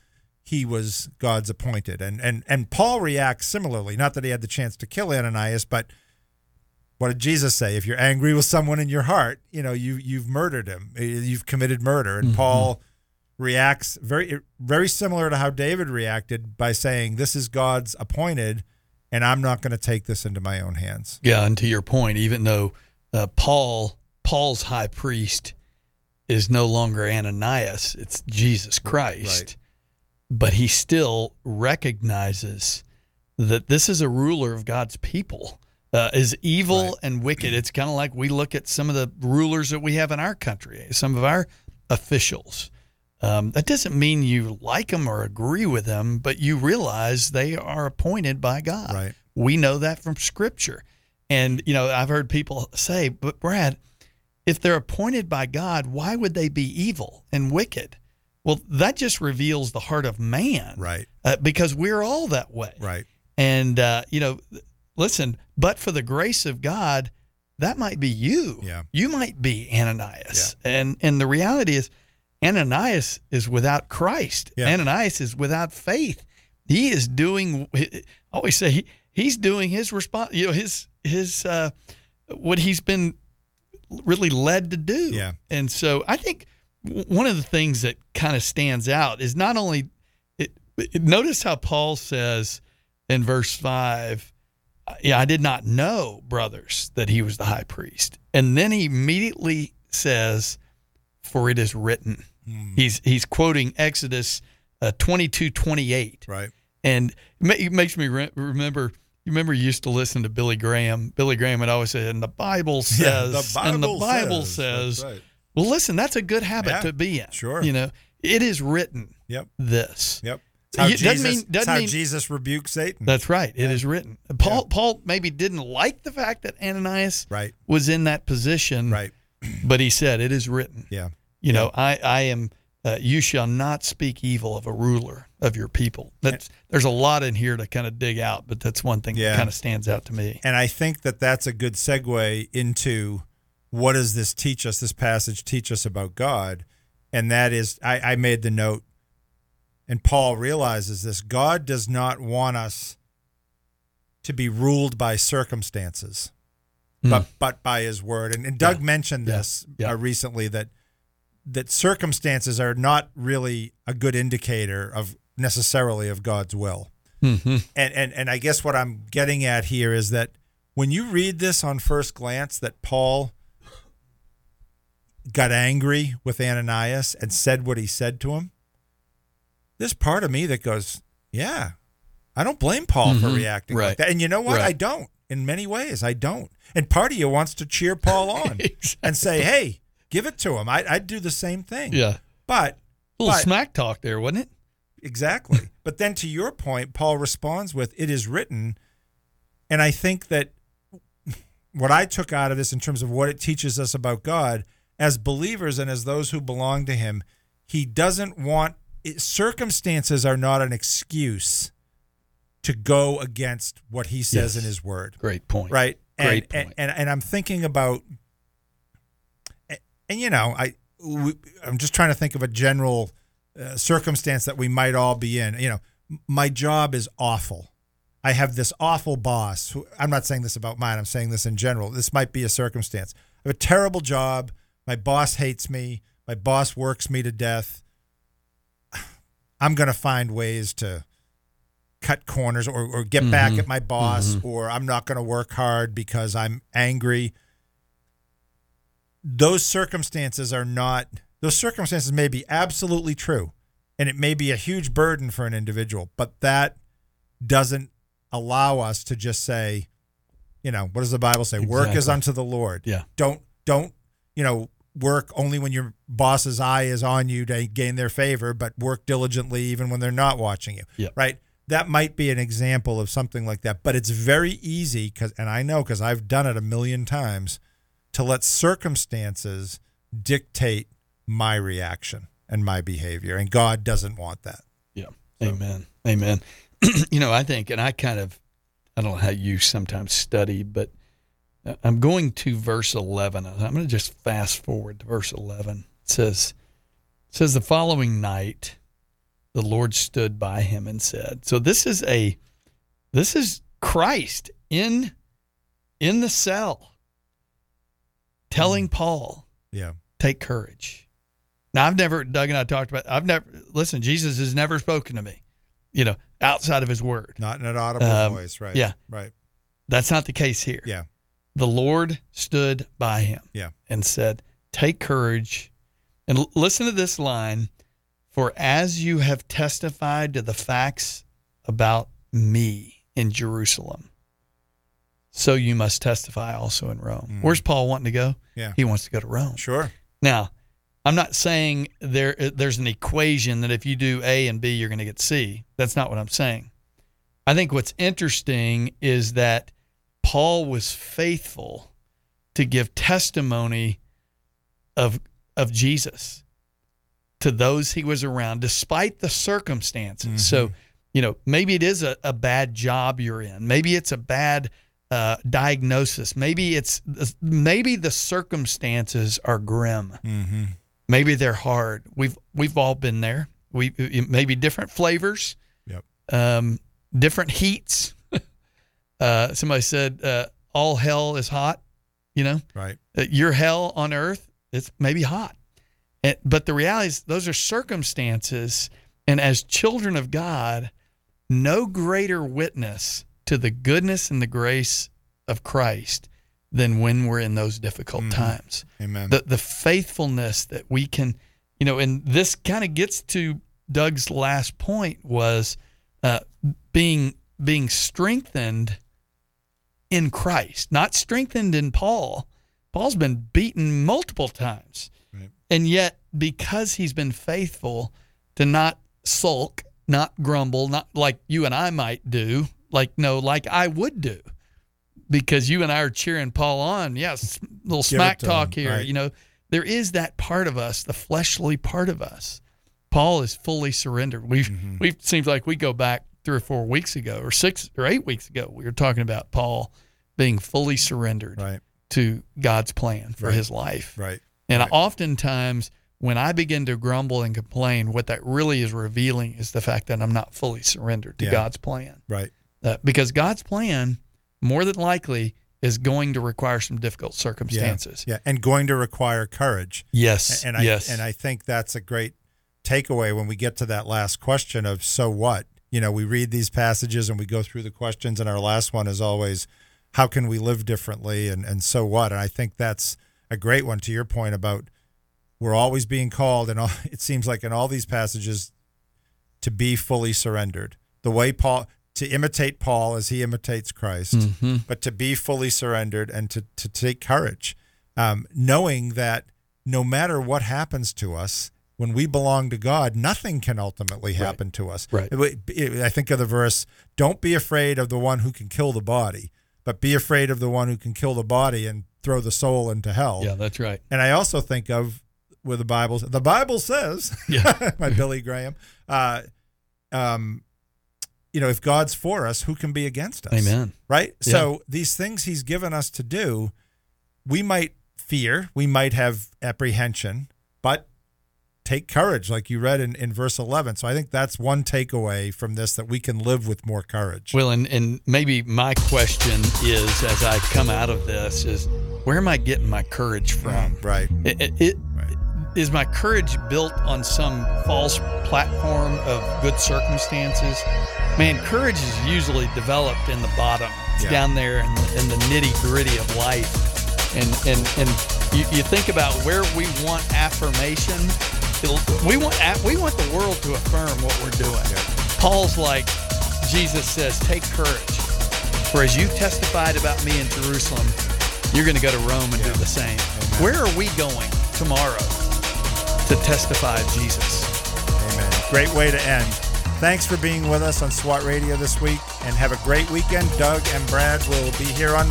he was God's appointed. And and and Paul reacts similarly. Not that he had the chance to kill Ananias, but what did Jesus say? If you're angry with someone in your heart, you know, you you've murdered him. You've committed murder. And mm-hmm. Paul reacts very very similar to how David reacted by saying, "This is God's appointed, and I'm not going to take this into my own hands." Yeah, and to your point, even though uh, Paul Paul's high priest is no longer Ananias, it's Jesus Christ. Right. But he still recognizes that this is a ruler of God's people. Uh, is evil Right. and wicked. It's kind of like we look at some of the rulers that we have in our country, some of our officials. Um, that doesn't mean you like them or agree with them, but you realize they are appointed by God. Right. We know that from Scripture. And, you know, I've heard people say, but Brad, if they're appointed by God, why would they be evil and wicked? Well, that just reveals the heart of man. Right. Uh, because we're all that way. Right. And, uh, you know, listen, but for the grace of God, that might be you. Yeah. You might be Ananias. And and the reality is Ananias is without Christ. Yeah. Ananias is without faith. He is doing I always say he, he's doing his response, you know, his his uh what he's been really led to do. Yeah. And so I think one of the things that kind of stands out is not only it, it- notice how Paul says in verse 5 yeah, I did not know, brothers, that he was the high priest. And then he immediately says, For it is written. He's he's quoting Exodus uh, 22, 28. Right. And it ma- it makes me re- remember, You remember you used to listen to Billy Graham. Billy Graham would always say, "And the Bible Yeah, says," the and the Bible Bible says. says. Right. Well, listen, that's a good habit Yeah, to be in. sure. You know, it is written. Yep. This. Yep. It's how, It doesn't Jesus, mean- doesn't how mean- Jesus rebuked Satan. That's right. It is written. Paul Paul maybe didn't like the fact that Ananias right. was in that position, Right. but he said, "It is written." Yeah. You know, I I am. Uh, you shall not speak evil of a ruler of your people. That's there's a lot in here to kind of dig out, but that's one thing Yeah. that kind of stands out to me. And I think that that's a good segue into what does this teach us, this passage teach us about God? And that is, I, I made the note, and Paul realizes this God does not want us to be ruled by circumstances, but, but by his word. And, and Doug mentioned Yeah. this Yeah. Uh, recently that that circumstances are not really a good indicator of necessarily of God's will. Mm-hmm. And, and and I guess what I'm getting at here is that when you read this on first glance, that Paul got angry with Ananias and said what he said to him, there's part of me that goes, yeah, I don't blame Paul for Mhm. reacting like that. And you know what? Right. I don't. In many ways, I don't. And part of you wants to cheer Paul on and say, hey, give it to him. I, I'd do the same thing. Yeah, But a little but- smack talk there, wasn't it? Exactly. but then to your point, Paul responds with, It is written. And I think that what I took out of this in terms of what it teaches us about God, as believers and as those who belong to Him, He doesn't want it, circumstances are not an excuse to go against what He says Yes. in His Word Great point. right Great and, point. And, and and i'm thinking about and, you know i we, i'm just trying to think of a general uh, circumstance that we might all be in. You know my job is awful. I have this awful boss who i'm not saying this about mine i'm saying this in general. This might be a circumstance. I have a terrible job. My boss hates me. My boss works me to death. I'm going to find ways to cut corners or, or get back Mhm. at my boss Mhm. or I'm not going to work hard because I'm angry. Those circumstances are not, those circumstances may be absolutely true and it may be a huge burden for an individual, but that doesn't allow us to just say, you know, what does the Bible say? Work is unto the Lord. Yeah. Don't, don't, you know, work only when your boss's eye is on you to gain their favor, but work diligently even when they're not watching you. yeah. Right. That might be an example of something like that, but it's very easy because, and I know because I've done it a million times, to let circumstances dictate my reaction and my behavior, and God doesn't want that. Yeah. Amen. Amen. you know, I think, and I kind of, I don't know how you sometimes study, but uh, I'm going to verse 11. I'm going to just fast forward to verse 11. It says, it says the following night, the Lord stood by him and said, so this is a, this is Christ in, in the cell telling Paul, Yeah. take courage. Now I've never Doug and I talked about I've never listen, Jesus has never spoken to me, you know, outside of his word. Not in an audible Um, voice, right? yeah. Right. That's not the case here. Yeah. The Lord stood by him Yeah. and said, Take courage. And l- listen to this line For as you have testified to the facts about me in Jerusalem, so you must testify also in Rome. Where's Paul wanting to go? Mm. Yeah. He wants to go to Rome. Sure. Now, I'm not saying there there's an equation that if you do A and B, you're going to get C. That's not what I'm saying. I think what's interesting is that Paul was faithful to give testimony of of Jesus to those he was around, despite the circumstances. So, you know, maybe it is a, a bad job you're in. Maybe it's a bad uh, diagnosis. Maybe it's maybe the circumstances are grim. Mm-hmm. Maybe they're hard. We've we've all been there. We maybe different flavors, Yep. um, different heats. uh, somebody said uh, all hell is hot. You know, Right. uh, your hell on earth it's maybe hot And- but the reality is those are circumstances and as children of god no greater witness to the goodness and the grace of christ than when we're in those difficult Mhm. times Amen. the the faithfulness that we can you know and this kind of gets to doug's last point was uh, being being strengthened in Christ, not strengthened in Paul. Paul's been beaten multiple times. Right. And yet, because he's been faithful to not sulk, not grumble, not like you and I might do, like, no, like I would do, because you and I are cheering Paul on. Yes, little Give smack talk him, here. right. You know, there is that part of us, the fleshly part of us. Paul is fully surrendered. We Mm-hmm. we seems like we go back three or four weeks ago, or six or eight weeks ago. We were talking about Paul being fully surrendered Right. to God's plan for Right. his life. Right. And Right. oftentimes, when I begin to grumble and complain, what that really is revealing is the fact that I'm not fully surrendered to Yeah. God's plan. Right. Uh, because God's plan, more than likely, is going to require some difficult circumstances. Yeah. And going to require courage. Yes. And I yes. and I think that's a great takeaway when we get to that last question of so what? You know, we read these passages and we go through the questions, and our last one is always, how can we live differently? And and so what? And I think that's a great one to your point about we're always being called, and all, it seems like in all these passages, to be fully surrendered. The way Paul to imitate Paul as he imitates Christ, Mhm. but to be fully surrendered and to to take courage, um, knowing that no matter what happens to us, when we belong to God, nothing can ultimately happen to us. Right. It- it- I think of the verse: "Don't be afraid of the one who can kill the body, but be afraid of the one who can kill the body and throw the soul into hell." yeah, that's right. And I also think of where the Bible the Bible says, Yeah. my Billy Graham, uh, um, you know, if God's for us, who can be against us? Amen. Right. Yeah. So these things He's given us to do, we might fear, we might have apprehension, but take courage, like you read in, in verse eleven. So I think that's one takeaway from this that we can live with more courage. Well, and, and maybe my question is, as I come out of this, is where am I getting my courage from? Mm, right. It, it, it- is my courage built on some false platform of good circumstances? Man, courage is usually developed in the bottom. It's Yeah. down there in the, in the nitty gritty of life. And and and you, you think about where we want affirmation. We want we want the world to affirm what we're doing. Paul's like Jesus says, take courage. For as you testified about me in Jerusalem, you're going to go to Rome and do the same. Where are we going tomorrow to testify of Jesus? Amen. Great way to end. Thanks for being with us on SWAT Radio this week and have a great weekend. Doug and Brad will be here on